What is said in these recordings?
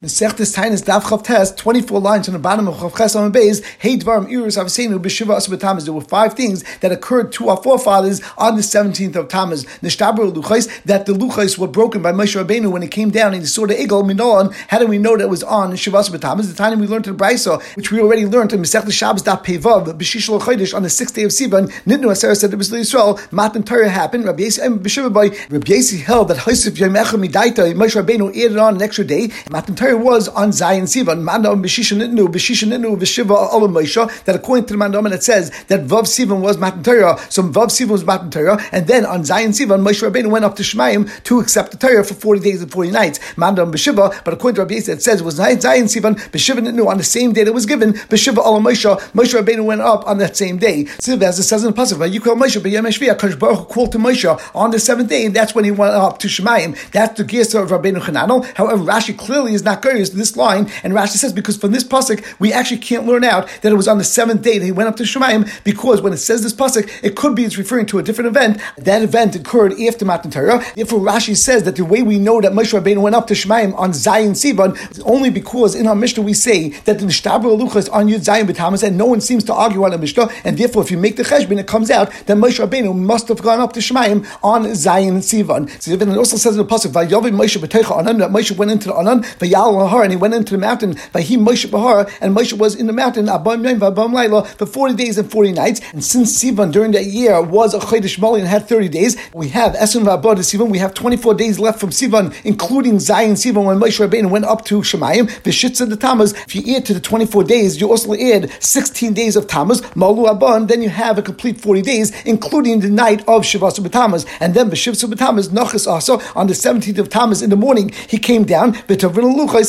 Mesechtes Tainis Daf Chav Tes, 24 lines on the bottom of Chav Ches on Beis, Hey Dvarim Irus Avseinu B'Shiva Asba Tammuz. There were five things that occurred to our forefathers on the 17th of Tammuz. Nishtabur Luchais, that the Luchais were broken by Moshe Rabbeinu when he came down and he saw the Eagle Minolan. How do we know that it was on Shiva Asba Tammuz? The time we learned in the Brisa, which we already learned in Mesechtes Shabbos Daf Pevav, B'Shish Chodesh on the sixth day of Sivan, Nidnu Asera said it was Yisrael, Matan Torah happened, Rabbi Yesi um, B'Shiva by Rabbi Yesi held that Haisif Yom Midaita, Moshe Rabbeinu added on an extra day, Matan Torah was on Zion. Sivan, Mandam B'Shishanitnu, V'Shiva Olam Moshe, that according to the Mandam, it says that Vav Sivan was Matan Torah, so Vav Sivan was Matan Torah, and then on Zayin Sivan, Moshe Rabbeinu went up to Shemaim to accept the Torah for 40 days and 40 nights. Mandam B'Shiva, but according to Rabbi Yisrael, it says it was Zayin Sivan, B'Shiva Nitnu, on the same day that was given, B'Shiva Olam Moshe, Moshe Rabbeinu went up on that same day. So as it says in the Pasuk, you call Moshe, B'Yem Eshviyah, Kadosh Baruch called to Moshe on the seventh day, and that's when he went up to Shemaim. That's the Gesa of Rabbeinu Chananel. However, Rashi clearly is not to this line, and Rashi says because from this pasuk we actually can't learn out that it was on the seventh day that he went up to Shemaim because when it says this pasuk, it could be it's referring to a different event. That event occurred after Matan Torah. Therefore, Rashi says that the way we know that Moshe Rabbeinu went up to Shemaim on Zion Sivan is only because in our Mishnah we say that the Nishtabra Lucha is on Yud Zion B'Tamas, and no one seems to argue on the Mishnah. And therefore, if you make the cheshbon, it comes out that Moshe Rabbeinu must have gone up to Shemaim on Zion Sivan. So it also says in the pasuk, that Moshe went into the Anan, And he went into the mountain. He Moshe Bahar, and Moshe was in the mountain for 40 days and 40 nights. And since Sivan during that year was a Chodesh Mali and had 30 days, we have Esun Vabod Sivan, we have 24 days left from Sivan, including Zion Sivan when Moshe Rabbeinu went up to Shemayim, the Shitz of the Tammuz. If you add to the 24 days, you also add 16 days of Tammuz, Malu Abon, then you have a complete 40 days, including the night of Shavas Tammuz. And then the B'Shivs Tammuz, Nachas also, on the 17th of Tammuz in the morning, he came down,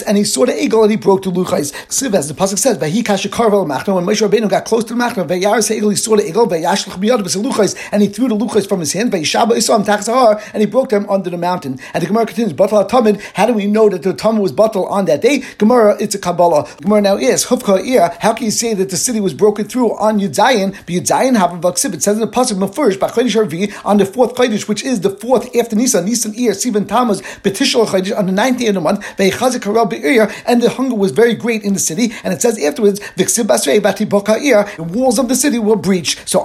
and he saw the eagle and he broke the Luchais as the pasuk says, "Vahi kashikarvel machna." When Moshe Rabbeinu got close to the machna, vayar seigel, he saw the eagle, vayashlach biyad v'seluchos, and he threw the luchos from his hand. Vayishaba isam taxahar, and he broke them under the mountain. And the Gemara continues, "Batal tamid." How do we know that the tamid was batal on that day? Gemara, it's a kabbalah. Gemara now is hufka ir. How can you say that the city was broken through on Yudzayin? But Yudzayin happened vaksib. It says in the pasuk mafurish b'chodesh harvi on the fourth chodesh, which is the fourth after Nisan, Nisan ir, Sivan Tammuz, betishal chodesh on the ninth day of the month. Be'ir, and the hunger was very great in the city. And it says afterwards, the walls of the city were breached. So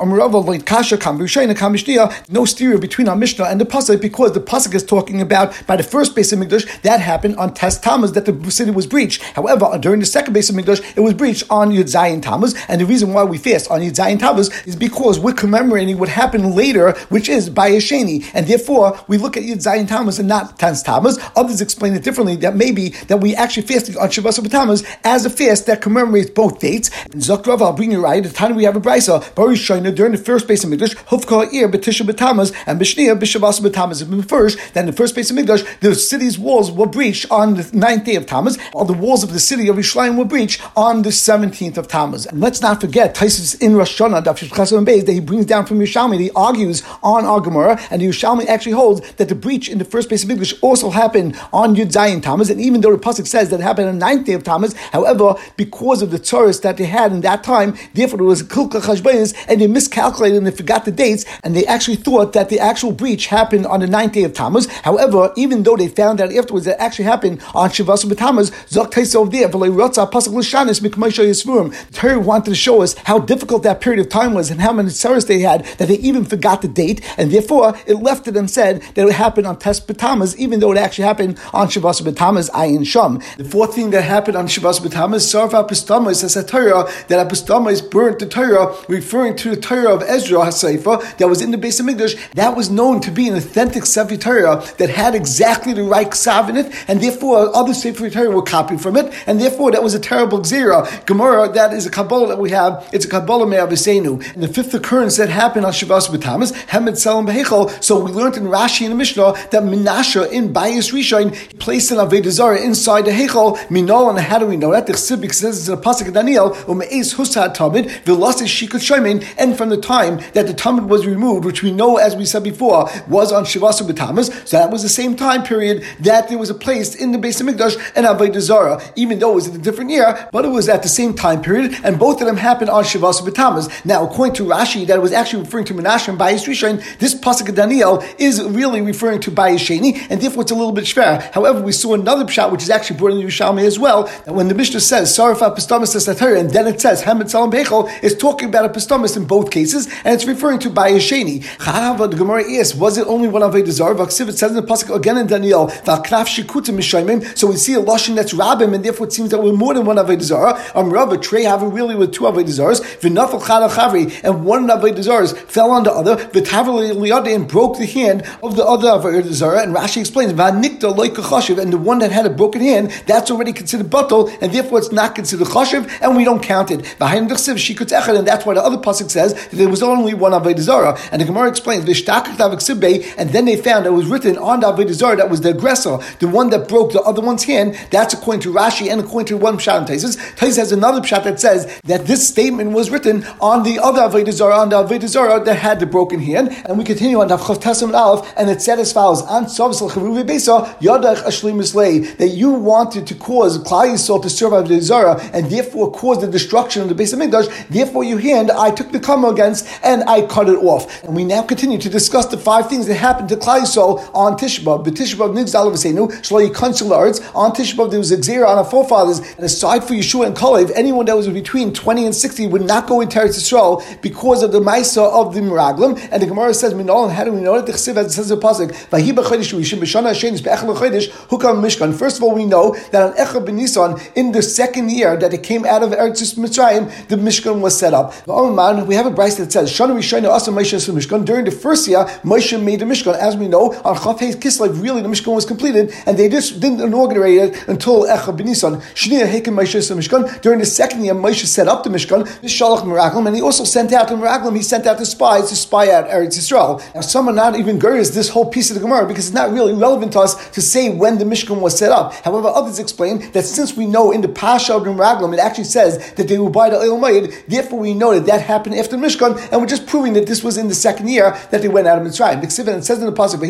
no stereo between our Mishnah and the Pasuk because the Pasuk is talking about by the first base of Mikdash that happened on Test Tammuz that the city was breached. However, during the second base of Mikdash, it was breached on Yud Zayin Tammuz, and the reason why we fast on Yud Zayin Tammuz is because we're commemorating what happened later, which is Bayasheni, and therefore we look at Yud Zayin Tammuz and not Tens Tammuz. Others explain it differently that maybe that we actually fasted on Shabbos Tammuz as a fast that commemorates both dates. In Zakrav, I'll bring you right. The time we have a brisa, Baruch Shaina during the first base of Mikdash, Hufka Ir Betisha B'Tamaz and Bishnia Bishavas B'Tamaz. First, then the first base of Mikdash, the city's walls were breached on the ninth day of Tammuz, while the walls of the city of Yerushalayim were breached on the seventeenth of Tammuz. And let's not forget, Taisus in Rosh Hashanah, that he brings down from Yerushalmi, he argues on our Gemara, and the Yerushalmi actually holds that the breach in the first base of Mikdash also happened on Yud Zayin Tammuz, and even though the pasuk says that happened on the ninth day of Tammuz, however, because of the tourists that they had in that time. Therefore, it was Kilka Chashbanis, and they miscalculated and they forgot the dates, and they actually thought that the actual breach happened on the ninth day of Tammuz. However, even though they found out afterwards that actually happened on Shavas B'Tammuz, Zok over there, Torah wanted to show us how difficult that period of time was and how many tsaras they had that they even forgot the date, and therefore it left it and said that it happened on Tes B'Tammuz, even though it actually happened on Shavas B'Tammuz, Ayin The fourth thing that happened on Shavas B'Tammuz, Sarva Apostama says a Torah that Apostama burnt the Torah, referring to the Torah of Ezra HaSeifa that was in the base of Mikdash. That was known to be an authentic Sefer Torah that had exactly the right Ksav in it, and therefore other Sefer Torah were copied from it, and therefore that was a terrible Gzera. Gemara, that is a Kabbalah that we have, it's a Kabbalah Me'avisenu. And the fifth occurrence that happened on Shabbos B'Tamas, Hemed Selam Behechel, so we learned in Rashi and the Mishnah that Menashe in Bayis Rishon placed an Avodah Zarah inside the Hechel, Minol, and how do we know that? The Chsibik says it's a pasuk of Daniel, umeis husad tamid velasi shikut shomin, and from the time that the tamid was removed, which we know, as we said before, was on Shivasu B'Tamas, so that was the same time period that there was a place in the base of Mikdash and Avodah Zarah, even though it was in a different year, but it was at the same time period, and both of them happened on Shivasu B'Tamas. Now, according to Rashi, that was actually referring to Menashe and Bayis Rishon, this pasuk of Daniel is really referring to Bayis Sheni, and therefore it's a little bit shver. However, we saw another pshat, which is actually brought in Yerushalmi as well, that when the Mishnah says, Sarafa Pistomis and then it says, Hamet Salam Bechel, is talking about a Pistomis in both cases, and it's referring to Bayasheni. Chahava, the Gemara is, was it only one Avodah Zarah? Vaksiv, it says in the Pasuk again in Daniel, Vaknaf Shikutim Mishaimim, so we see a Lashon that's Rabbim, and therefore it seems that we're more than one Avodah Zarah. Um, Rav, a tray having really with two Avodah Zarahs, V'nafel Chada Chavri, and one Avodah Zarahs fell on the other, V'tavel Liyada, and broke the hand of the other Avodah and Rashi explains, V'anikta Loika Chashiv, and the one that had a broken hand, that's already considered batal, and therefore it's not considered chashiv, and we don't count it. The and that's why the other pasuk says that there was only one avodah. And the Gemara explains and then they found it was written on the avodah that was the aggressor, the one that broke the other one's hand. That's according to Rashi and according to one pshat in Taisus. Taisus has another pshat that says that this statement was written on the other avodah zara, on the avodah zara that had the broken hand. And we continue on Tasim Aleph, and it said as follows: An that you wanted to cause Klal Yisrael to serve Avodah Zarah and therefore cause the destruction of the base of Mikdash. Therefore, your hand I took the kama against and I cut it off. And we now continue to discuss the five things that happened to Klal Yisrael on Tishbav. The Tishbav Nigzal V'Seinu Yikansel Arts. On Tishbav there was a Xera on our forefathers, and aside for Yeshua and Kalev, anyone that was between twenty and sixty would not go into Eretz Yisrael because of the Maisa of the Miraglim. And the Gemara says, "Minol." How do we know it? The Chesiv as it says in the pasuk. First of all, we know that on Echad ben Nisan, in the second year that it came out of Eretz Mitzrayim, the Mishkan was set up. We have a Bryce that says, Shana Rishayna Asa Moshe Mishkan. During the first year, Moshe made the Mishkan. As we know, on Chafei Kislev, really the Mishkan was completed, and they just didn't inaugurate it until Echad ben Nisan. Hekim Moshe Mishkan. During the second year, Moshe set up the Mishkan, the Shalach Meraglim, and he also sent out the Meraglim, he sent out the spies to spy out Eretz Yisrael. Now, some are not even Gurias this whole piece of the Gemara because it's not really relevant to us to say when the Mishkan was set up. However, others explain that since we know in the Pasha of Raglam, it actually says that they will buy the oil Mayid, therefore we know that that happened after Mishkan, and we're just proving that this was in the second year that they went out of Mitzrayim. The it says in the Pasuk,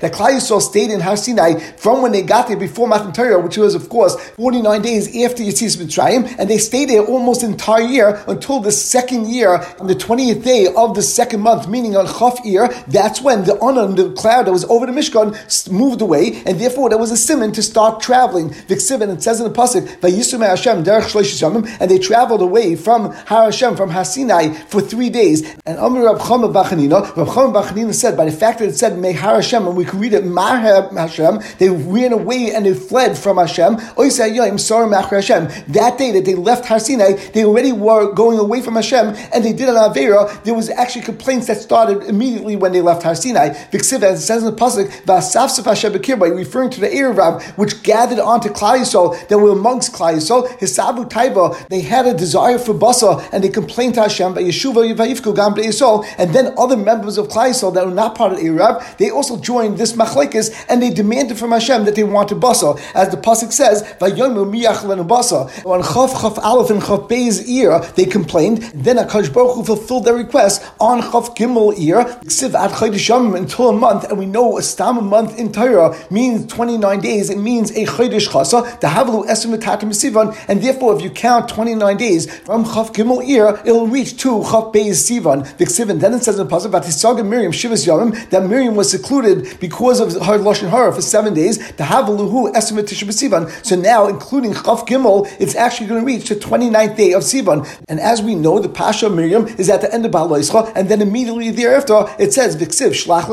that Klal Yisrael stayed in Har Sinai from when they got there before Matan Torah, which was, of course, 49 days after Yitzis Mitzrayim, and they stayed there almost entire year until the second year, on the 20th day of the second month, meaning on Chaf year, that's when the Onan, the cloud that was over the Mishkan, moved away, and therefore there was a simon to start traveling. Viksivin, it says in the Shlosh and they traveled away from Har Hashem, from Hasinai, for three days. And Amr Rab Chama Bachanina, Rab Chama Bachanina said, by the fact that it said, May Har Hashem, and we can read it, Mar Hashem, they ran away and they fled from Hashem. That day that they left Har Sinai, they already were going away from Hashem, and they did an Avera. There was actually complaints that started immediately when they left Har Sinai. As it says in the Pasuk, Vasafsaf Hashem referring to the Erev which gathered onto Klal Yisrael, that were amongst Klal Yisrael, Hisabu Taiva, they had a desire for Basa, and they complained to Hashem, by Yeshuva Yivayivku Gam Yisrael, and then other members of Klal Yisrael that were not part of Erev, they also joined this Machlekes, and they demanded from Hashem that they wanted Basa, as the Pasuk says, Vayomu Miyach Lenu Basa. On Chaf Chaf Aleph and Chaf Bey's ear, they complained, then Akash Baruch Hu fulfilled their request on Chaf Gimel ear, Ad until a month, and we know a stam a month in Torah means 29 days, it means a Chodesh Chasa, the Havlu Esrim Sivan, and therefore if you count 29 days from Chaf Gimel Ir, it'll reach to Chaf Beis Sivan, Sivan. Then it says in the Pasuk, Vatisaga Miriam Shivas Yomim, that Miriam was secluded because of her Lashon Hara for seven days, the Havluhu Esrim Sivan. So now, including Chaf Gimel, it's actually going to reach the 29th day of Sivan. And as we know, the Pasha Miriam is at the end of Balaischa, and then immediately thereafter it says Viksiv Shlach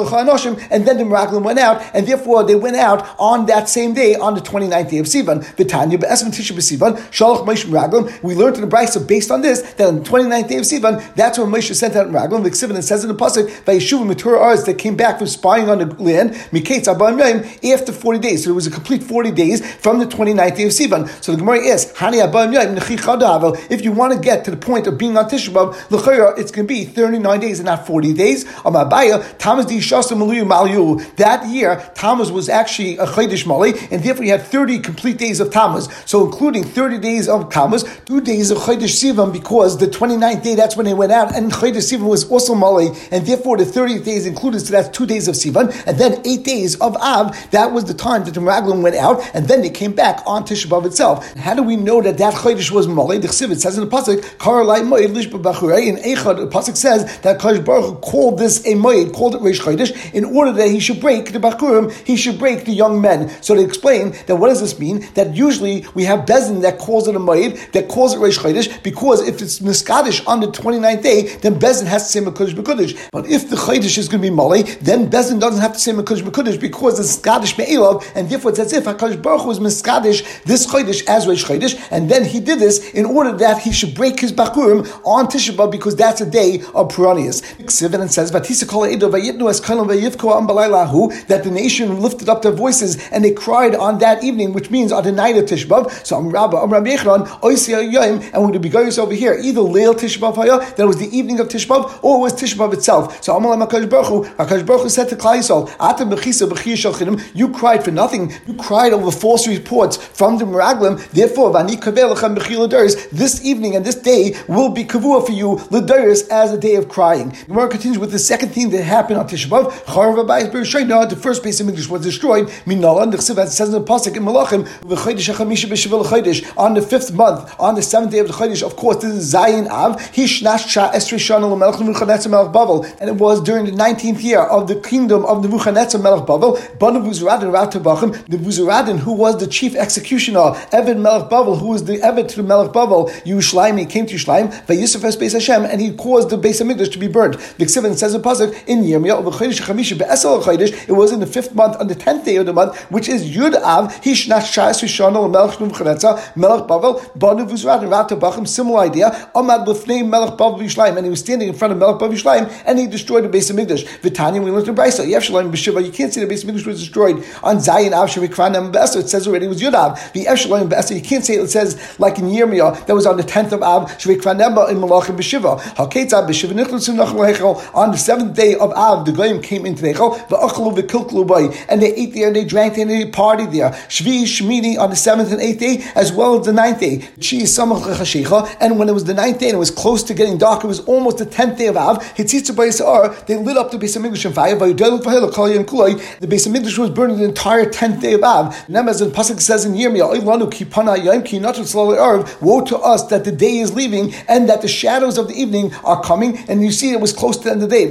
And then the Meraglim went out, and therefore they went out on that same day, on the 29th day of Sivan. Vitanya Be'esim Tisha B'Sivan, Shalach Moshe Meraglim. We learned in the Brisa based on this that on the 29th day of Sivan, that's when Moshe sent out Meraglim. Viksivan, it says in the pasuk by Yeshua Matura Arz that came back from spying on the land. Miketz Abayim Yom after 40 days. So it was a complete 40 days from the 29th day of Sivan. So the Gemara is Hani Abayim Yom If you want to get to the point of being on Tisha B'av, it's going to be 39 days and not 40 days. Amabaya Thomas Di Shasa Malyu. That year, Tammuz was actually a Chodesh Mali, and therefore you had 30 complete days of Tammuz. So including 30 days of Tammuz, two days of Chodesh Sivan, because the 29th day, that's when they went out, and Chodesh Sivan was also Mali, and therefore the 30th days included, so that's two days of Sivan, and then eight days of Av, that was the time that the Meraglim went out, and then they came back on Tisha B'Av itself. How do we know that that Chodesh was Mali? The Chsiv, it says in the Pasuk, Karalai Moed Lishba Bachurei, in Echad, the Pasuk says that Kodesh Baruch called this a Moed, called it Reish Chodesh, in order that he should break the bakurim, he should break the young men. So to explain that what does this mean? That usually we have bezin that calls it a ma'id, that calls it Reish Chodesh, because if it's miskadish on the 29th day, then bezin has to say Mekudesh Mekudesh. But if the Chodesh is going to be Mali, then bezin doesn't have to say Mekudesh Mekudesh because it's Skadish Me'elav, and therefore it's as if HaKadosh Baruch was miskadish this Chodesh as Reish Chodesh, and then he did this in order that he should break his bakurim on Tisha B'Av because that's a day of Peronius. Sivan says, that the nation lifted up their voices and they cried on that evening, which means on the night of Tisha B'Av. So I'm Rabbi, I'm Rabbi Yechon, and we're going to be over here. Either Leil Tisha B'Av that was the evening of Tisha B'Av, or it was Tisha B'Av itself. So Amal HaKadosh Baruch Hu, HaKadosh Baruch Hu said to Klai Yisrael, you cried for nothing. You cried over false reports from the Meraglim. Therefore, this evening and this day will be kavua for you, Ladaris, as a day of crying. Gemara continues with the second thing that happened on Tisha B'Av. The first base of English was destroyed. Minala, and it says in the Pasuk in Malachim, on the fifth month, on the seventh day of the Chodesh, of course, this is Zayin Av, Hishnash Shah Esri Shana Melech Nebuchadnezzar Melech Bavel, and it was during the 19th year of the kingdom of Nebuchadnezzar Melech Bavel, Banu Vuzaradin Ratabachim, the Vuzaradin, who was the chief executioner, Evan Melech Bavel, who was the Evan to Melech Bavel, Yushleim, he came to Yushlaim, Vayisuf Es Beis Hashem, and he caused the base of Mikdash to be burned. The Ksivin says in the Pasuk, in Yirmiyah, of the Chodesh Chamisha, Be'esel it was in the fifth month, on the tenth day of the month, which is Yud Av, Hishnash Shas Rishon, Melech Nebuchadnezzar, Melech Bavel, Banu Vuzaradin Ratabachim, similar idea, Amad Lefnei Melech Bavel Yushlaim, and he was standing in front of Melech Bavel Yushlaim, and he destroyed the base of Mikdash. Vitanya, we learned in Brisa, Yevshalayim B'Shiva, you can't see the base of Mikdash was destroyed. On Zayin Av Shavikranam Be'eser, it says already it was Yud Av, the Yevshalayim Be'eser, you can't say it, it says like in Yirmiyah, that was on the tenth of Av, Shavikranam in Malachim B'Shiva, Haketza B'Shiva Nichlutzim Nachal on the seventh day of Av, the Goyim came into the And they ate there, and they drank there, and they partied there. Shvi Shmini on the seventh and eighth day, as well as the ninth day. And when it was the ninth day and it was close to getting dark, it was almost the tenth day of Av, they lit up the base of English in fire, the base of Mikdash was burning the entire tenth day of Av. And as Pasuk says in Yirmiyah, woe to us that the day is leaving and that the shadows of the evening are coming, and you see it was close to the end of the day.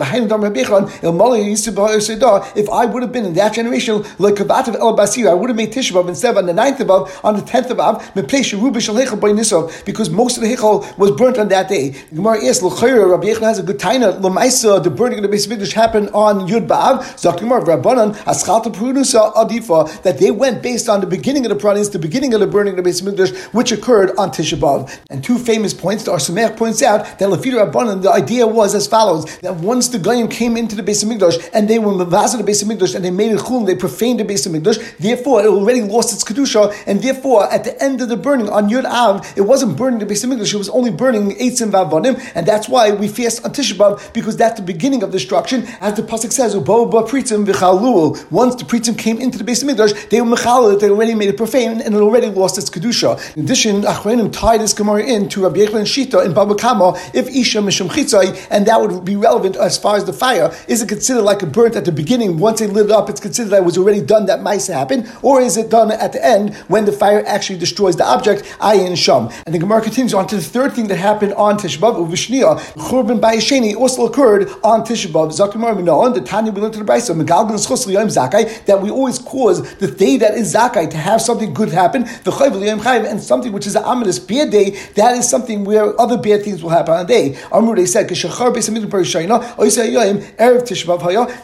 If I would have been in that generation, like Kavatav El Basir, I would have made Tisha instead of on the ninth of Av, on the tenth of Av, because most of the Hichel was burnt on that day. Gemara asks, Rabbi Yechon has a good taina, Lamaisa, the burning of the of Mikdash happened on Yud Ba'av, Zakimar Rabbanan, Aschalta Purunusa Adifa, that they went based on the beginning of the Pranis, the beginning of the burning of the of Mikdash, which occurred on Tisha B'Av. And two famous points, the Arsamech points out that Lafida Rabbanan, the idea was as follows, that once the Goyim came into the of Mikdash, and they were Mavaz the base of Mikdash, and they made a chul, they profaned the base of Mikdash, therefore it already lost its Kedusha, and therefore at the end of the burning on Yud Av, it wasn't burning the base of Mikdash, it was only burning the Eitzim Vavanim, and that's why we fast on Tisha B'Av, because that's the beginning of destruction, as the Pasuk says, Pritzim v'chalul. Once the Pritzim came into the base of Mikdash, they were mechalul, they already made it profane, and it already lost its Kedusha. In addition, Achronim tied this Gemara in to Rabbi Yechon and Shita in Baba Kama, if Isha Mishum Chitzai, and that would be relevant as far as the fire. Is it considered like a burnt at the beginning? Once they lit it up, it's considered that it was already done, that mice happened, or is it done at the end when the fire actually destroys the object, ayin sham? And the Gemara continues on to the third thing that happened on Tishbav, Uvishnia, Churban Bayesheni also occurred on Tishbav. Zakimar Minon, the Tanya we learned to the Brisa, Megalgan Zakai, that we always cause the day that is Zakai to have something good happen, the Chayv and something which is an ominous bad day, that is something where other bad things will happen on a day. Amru they said, Kishachar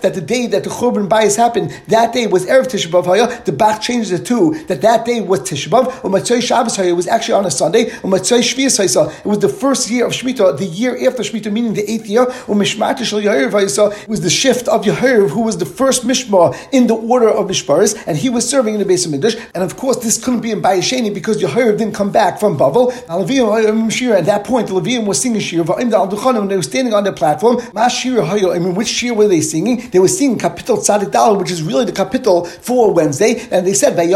That the day that the Churban Bayis happened, that day was Erev Tishbav Haya, the Bach changed it to that that day was Tishbav, or Matzoi Shabbos Haya was actually on a Sunday, or Matzoi Shvias Haya, it was the first year of Shemitah, the year after Shemitah, meaning the eighth year, or Mishmar Shal Haya, was the shift of Yair, who was the first Mishmar in the order of Mishparis, and he was serving in the base of Midrash, and of course this couldn't be in Bayesheni because Yair didn't come back from Bavel. At that point, the Levium was singing Shir, when they were standing on their platform, I mean, which Shir were they singing? They were seeing Kapitel Tzadik Dal, which is really the Kapitel for Wednesday, and they said, and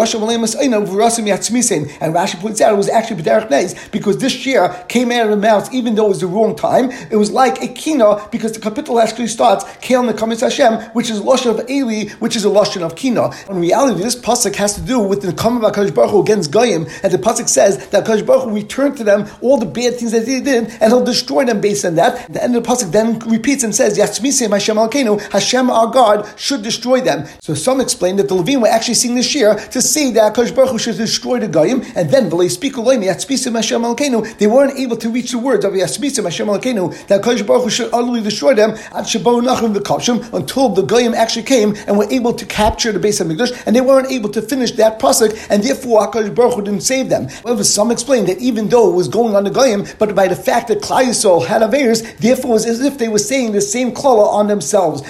Rashi points out it was actually B'derech Neis, because this year came out of the mouth, even though it was the wrong time, it was like a kina, because the Kapitel actually starts, Kel Nekamis Hashem, which is Lashon of Eli, which is a Lashon of Kina. In reality, this Pasuk has to do with the Kamah of HaKadosh Baruch Hu against Goyim, and the Pasuk says that HaKadosh Baruch Hu returned to them all the bad things that they did, and he'll destroy them based on that. The end of the Pasuk then repeats and says, Yatzmisem Hashem Alkeinu, Hashem our God should destroy them. So some explain that the Levine were actually seeing the shear to see that Akash Baruch Hu should destroy the Goyim, and then they weren't able to reach the words of Yaspisim Hashem Alkeinu that Akash Baruch Hu should utterly destroy them until the Goyim actually came and were able to capture the base of Mikdash, and they weren't able to finish that pasuk, and therefore Akash Baruch Hu didn't save them. However, some explain that even though it was going on the Goyim, but by the fact that Klal Yisrael had Averis, therefore it was as if they were saying the same klala on themselves.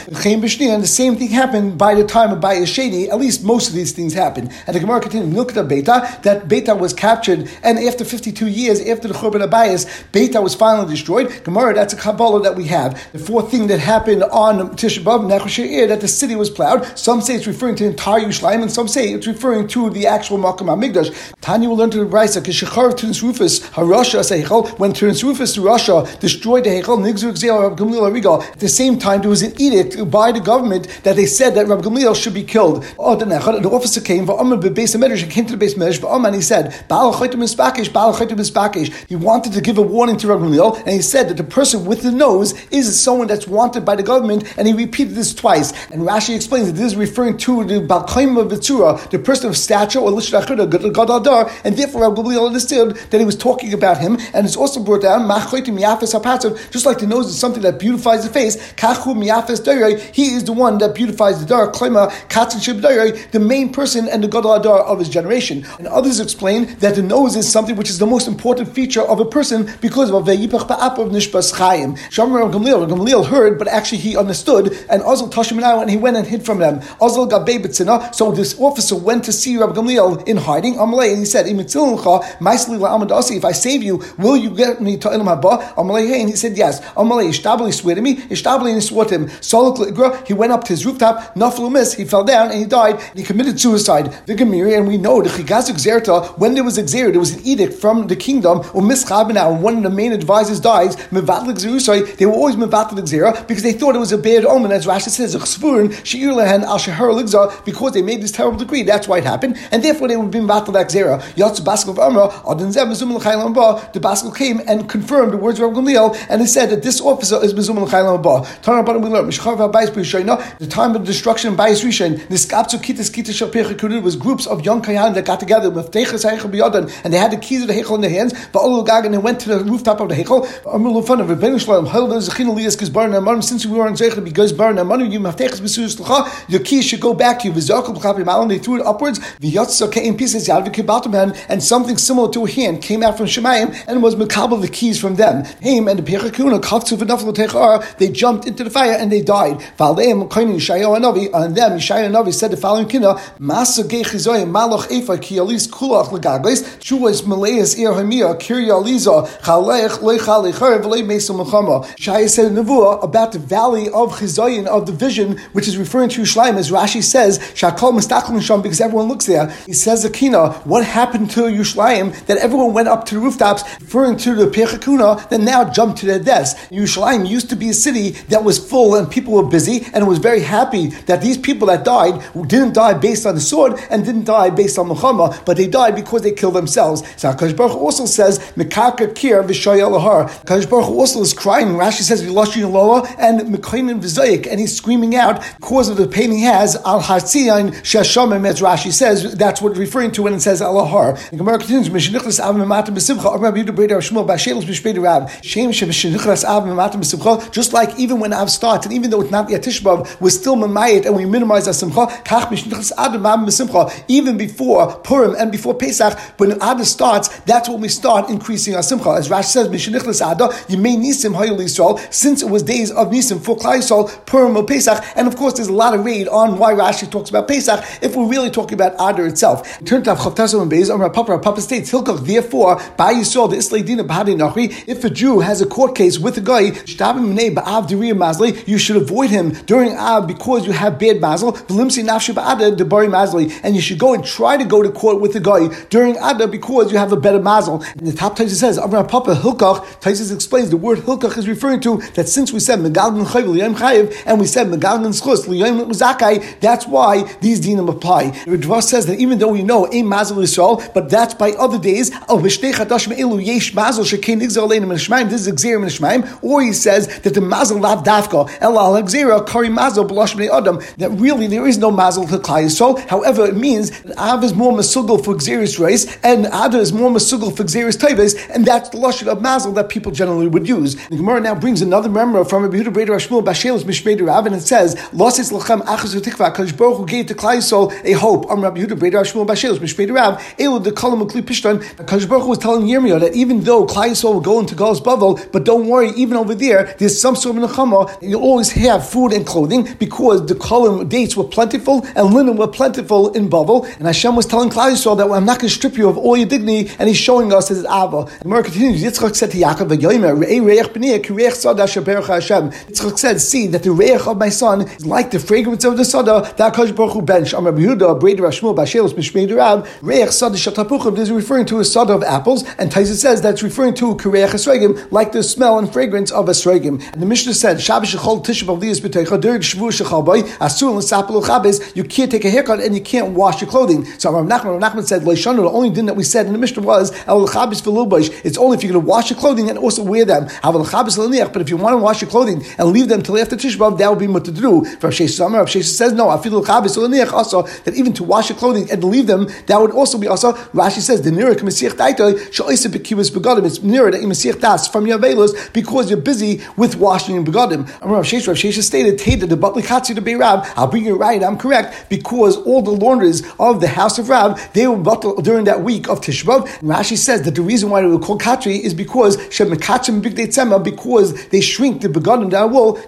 And the same thing happened by the time of Bayis Sheni. At least most of these things happened. And the Gemara continues, Nukta Beta, that Beta was captured, and after 52 years, after the Churban Abayas, Beta was finally destroyed. Gemara, that's a Kabbalah that we have. The fourth thing that happened on Tisha B'Av, that the city was plowed. Some say it's referring to entire Yerushalayim, and some say it's referring to the actual Makam HaMikdash. Tanya will learn to the Brisa, Kishachar Turnus Rufus, Harasha Seichel, when Turnus Rufus to Russia destroyed the Heichel, Nigzu Gzeil Gamliel Arigal. At the same time, there was an edict by the government that they said that Rabbi Gamliel should be killed. Oh, the officer came, He came to the base Medrash, and he said, He wanted to give a warning to Rabbi Gamliel, and he said that the person with the nose is someone that's wanted by the government, and he repeated this twice. And Rashi explains that this is referring to the Balkaim of Vitzura, the person of stature, or Gadadar, and therefore Rabbi Gamliel understood that he was talking about him, and it's also brought down, just like the nose is something that beautifies the face, he is the one that beautifies the dar, the main person and the gadol dar of his generation. And others explain that the nose is something which is the most important feature of a person because of Vayipach Ba'ap of Nishbas Chaim. Shamar Gamliel, Gamliel heard, but actually he understood, and Ozal Tashim and he went and hid from them. Gabei B'tzina, so this officer went to see Rabbi Gamliel in hiding, Amalei, and he said, If I save you, will you get me to Ilm Haba? Amalei, and he said, yes. Amalei, Ishtabli swear to me, Ishtabli and he swore to him. He went up to his rooftop, Naflumis, he fell down and he died, and he committed suicide. The Gemiri, and we know the Chigazuk Zerta, when there was a Xer, there was an edict from the kingdom, umm Umischabina, and one of the main advisors dies, Mevatlik Zerusai, they were always Mevatlik Zera because they thought it was a bad omen, as Rashi says, Sheir Lehen Al Ligza, because they made this terrible decree. That's why it happened, and therefore they would be Mevatlik Zera. Yatz Baskal of Amra, Adon Zem, the Baskal came and confirmed the words of Gamliel, and he said that this officer is Mizum L'chaylam Ba. Tana Bana we learn, Mishchav HaBayis B'Yishayna, the time of destruction of Bayis Rishon, Niskapzu Kitas Kitas Shapircha Kudu was groups of young Kayan that got together with Teichas Heichel B'Yodan, and they had the keys of the Heichel in their hands, Ba'olu Gag, and they went to the rooftop of the Heichel, Amru Lufan of Rebbeinu Shalom, Hel Zechin Elias Gizbar Na'amanim, since we were on Zeichel because Bar Na'amanim, you have Teichas B'Sus L'cha, your keys should go back. To you, V'Zakal B'Chapi they threw it upwards, V'Yatsa Ke'im pieces, Yad V'Kibaltam, and something similar to a hand came out from Shemayim, and was Mekabel the keys from them. Him and the Pechakuna, Kaftu V'Nafel Techar, they jumped into the fire and they died. Valdeim Kainu Yishayahu Anavi, and them Yishayahu Anavi said the following kina: Masa Gechizoyim Malach Efa Kialis Kulach Legagles Chuas Malayas Ir Hamia Kirya Liza Chalech Lechal Lecharev Le Mesa Muchama. Shaya said in Nevuah about the valley of Chizoyin of the vision, which is referring to Yerushalayim, as Rashi says Shakol Mistakol Sham because everyone looks there. He says the kina: What happened to Yerushalayim that everyone went up to the rooftops, referring to the Pechakuna, then now jumped to their deaths. Yerushalayim used to be a city that was full and people were busy and was very happy that these people that died didn't die based on the sword and didn't die based on Muhammad, but they died because they killed themselves. So HaKadosh Baruch also says, Mekaka Kir V'Shayel Lahar. HaKadosh Baruch also is crying, Rashi says, V'Lashin Lola, and Mekayim V'Zayik, and he's screaming out because of the pain he has, Al Hartziyan Shashamim, as Rashi says, that's what referring to when it says Alahar. The Gemara continues, Meshinichlas Av Mematim B'Simcha, Rabbi Yehuda Breda Shmuel, B'Shelos B'Shpei Rab, Shem Shemeshinichlas Av Mematim B'Simcha, just like even when Av starts, and even though it's not yet Tishbav, we're still Mamayit and we minimize our Simcha. Even before Purim and before Pesach, when Ad starts, that's when we start increasing our Simcha. As Rash says, you may Nisim Hayul since it was days of Nisim for Yisrael, Purim or Pesach, and of course there's a lot of raid on why Rashi talks about Pesach if we're really talking about Adar itself. Turn to Chavtasam and Beis, Amar Papa, Papa states, Hilkach, therefore, by Yisrael, the Islay Dina Bahadi Nachri, if a Jew has a court case with a guy, you should avoid him during Av because you have bad mazel. Mazel, and you should go and try to go to court with the guy during Ada because you have a better mazel. And the top Taisa says, Avram Papa Hilkach, Taisa explains the word Hilkach is referring to that since we said Megalgan Chayiv Chayiv and we said Megalgan Schus Zakai, that's why these dinim apply. The says that even though we know a mazel Yisrael, but that's by other days, oh, this is Xerim and Shmaim, or he says that the mazel lav dafka el al kari mazel adam. That really there is no mazel to Klal Yisrael. However, it means that Av is more masugel for Xeris race, and Ada is more masugel for Xeris Teves, and that's the lashon of mazel that people generally would use. The Gemara now brings another member from Rabbi Yehuda Breder Hashmuel Bashelis Mishmei Rav, and it says, "Losis lachem achas utikva." Kadosh Baruch Hu gave to Klal Yisrael a hope. Am Rabbi Yehuda Breder Hashmuel Bashelis Mishmei Rav. Elu the kolam ukli pishtan. Kadosh Baruch Hu was telling Yirmiyah that even though Klal Yisrael will go into Galus Bavel, but don't worry, even over there, there's some sort of nechama. You'll always have food and clothing because the kolam dates were plentiful and linen were plentiful in Bavel. And Hashem was telling Klal Yisrael that I'm not going to strip you of all your dignity, and He's showing us His Ava. The Gemara continues. Yitzchak said to Yaakov. Yitzchak said, "See that the reich of my son is like the fragrance of the sada that Hakadosh Baruch Hu bench." Amar Yehuda, Breder Rashmuel, Bashelos Mishmei Rav, reich sada shatapuchim. This is referring to a sada of apples, and Taisa says that's referring to kareich esregim, like the smell and fragrance of esregim. And the Mishnah said, "Shabbos shechol tishav aliyas b'teicha during shvu shechal boy asul l'sapel chabes." You can't take a haircut and you can't wash your clothing. So Rav Nachman, Rav Nachman said. The only thing that we said in the Mishnah was It's only if you're going to wash your clothing and also wear them. But if you want to wash your clothing and leave them till after Tishbav, that would be mutter to do. For Rav Rav says no. Also that even to wash your clothing and leave them, that would also be also. Rashi says the nearer Mesiach Daito Shoisa Bekibus Begadim. It's nearer that you Mesiach Das from your velos because you're busy with washing and begadim. Rav Sheshes, Rav Sheshes stated, "Teda the Batli Katsi to be Rab." I'll bring you right. I'm correct because all the laundries of the house of Rab they were bottled during that week of Tishbav. Rashi says that the reason why they were called Katri is because Shem Mekachim Big because they shrink the begadim that wool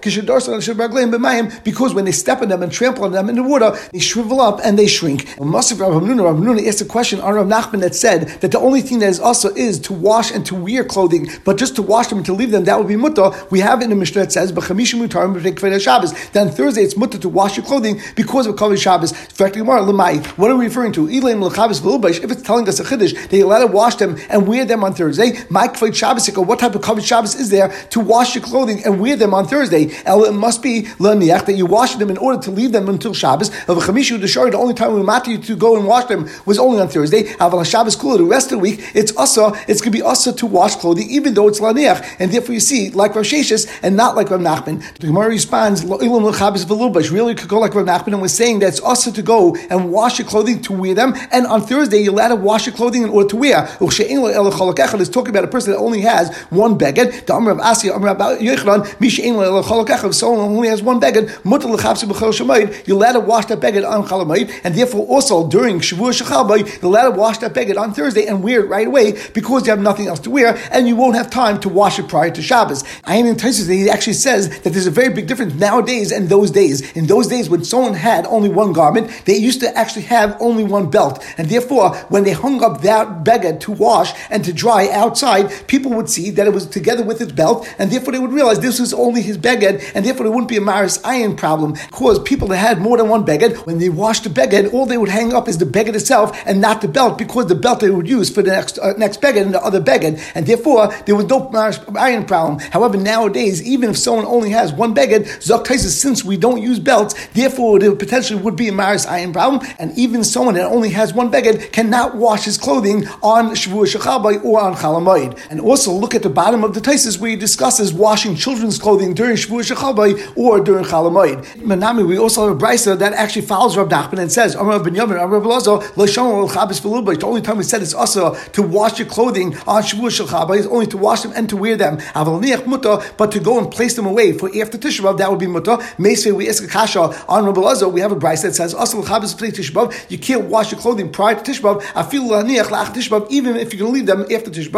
because when they step on them and trample on them in the water, they shrivel up and they shrink. And Masif Rav Hamnuna, Rav Hamnuna asked a question on Rav Nachman that said that the only thing that is also is to wash and to wear clothing, but just to wash them and to leave them, that would be mutter. We have in the Mishnah that says, then Thursday it's mutter to wash your clothing because of Kavod Shabbos. What are we referring to? If it's telling us a chiddush, they let to wash them and wear them on Thursday. My Kavod Shabbos, what type of Kavod Shabbos is there to wash your clothing and wear them on Thursday? It must be that you wash them in order to leave them until Shabbos. Of chamishu the the only time we mat you to go and wash them was only on Thursday. Aval Shabbos kula, the rest of the week it's also it's going to be also to wash clothing, even though it's laniach, and therefore you see like Sheshes and not like Rav Nachman. The Gemara responds. Really could go like Rav Nachman was saying that it's also to go and wash your clothing to wear them, and on Thursday you're allowed to wash your clothing in order to wear. Is talking about a person that only has one beged. The Amr of Asya, Amr of Yochanan, if someone only has one beged, mutal lechavsi b'chol shemayid, you're allowed to wash that beged on chalamayid, and therefore also during Shavua Shechalbay, you're allowed to wash that beged on Thursday and wear it right away because you have nothing else to wear, and you won't have time to wash it prior to Shabbos. I am in Taisus he actually says that there's a very big difference nowadays and those days. In those days when someone had only one garment, they used to actually have only one belt, and therefore when they hung up that beged to wash and to dry outside, people would see that it was together with his belt, and therefore they would realize this was only his beged, and therefore it wouldn't be a Maris iron problem. Because people that had more than one beged, when they washed the beged, all they would hang up is the beged itself and not the belt, because the belt they would use for the next uh, next beged and the other beged, and therefore there was no Maris iron problem. However, nowadays, even if someone only has one beged, Zok since we don't use belts, therefore there potentially would be a Maris iron problem, and even someone that only has one beged cannot wash his clothing on Shavuot Shechabay or on Chalamoid. And also look at the bottom of the Taisis where he discusses washing children's clothing during Shavuot Shechabay or during Chalamoid. Manami, we also have a brisa that actually follows Rab Nachman and says, Amar Ben Yamin, The only time we said it's also to wash your clothing on Shavuot Shechabay is only to wash them and to wear them. But to go and place them away for after Tisha that would be muta. We ask a kasha on Rabbi Lazo, we have a brisa that says, Asal Chabis Tisha you can't wash your clothing prior to Tisha I feel even if you're going to leave them after Tisha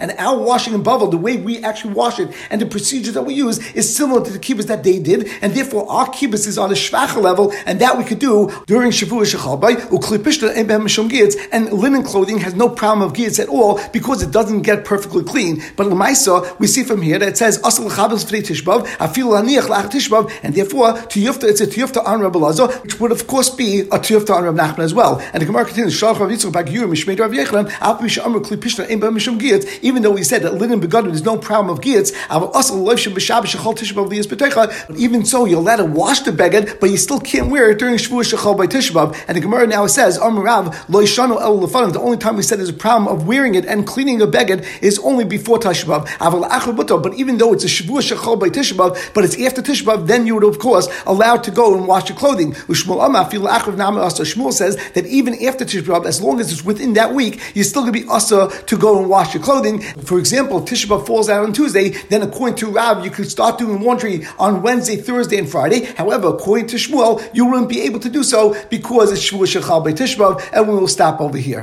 and our washing in Bavel, the way we actually wash it, and the procedure that we use is similar to the kibbutz that they did, and therefore our kibbutz is on a shvacha level, and that we could do during Shavuot Shechalbai, and linen clothing has no problem of gitz at all because it doesn't get perfectly clean. But Lamaisa, we see from here that it says Asal Chabas V'tei Tishbav, Afil Laniach Lach Tishbav, and therefore Tiyufta, it's a Tiyufta on Rabbi Lazo, which would of course be a Tiyufta on Rabbi Nachman as well. And the Gemara continues, Shalach Rav Yitzchak Bagiur, Mishmei Rav Yechlan, Al Pisha Amr Kli Pishna Ein Mishum Gitz, even though we said that linen begadim there's no problem of gitz, but even so, you'll let to wash the beged, but you still can't wear it during Shavuot Shechal by Tishbav. And the Gemara now says, Amarav, Loishanu El The only time we said there's a problem of wearing it and cleaning a beged is only before Tishbav. But even though it's a Shavuot Shechal by Tisha B'Av, but it's after Tisha B'Av, then you would, of course, allowed to go and wash your clothing. Shmuel says that even after Tisha B'Av, as long as it's within that week, you're still going to be asa to go and wash your clothing. For example, Tisha B'Av falls out on Tuesday, then according to Rav, you could start doing laundry on Wednesday, Thursday, and Friday. However, according to Shmuel, you wouldn't be able to do so because it's Shmuel Shechal by Tisha B'Av, and we will stop over here.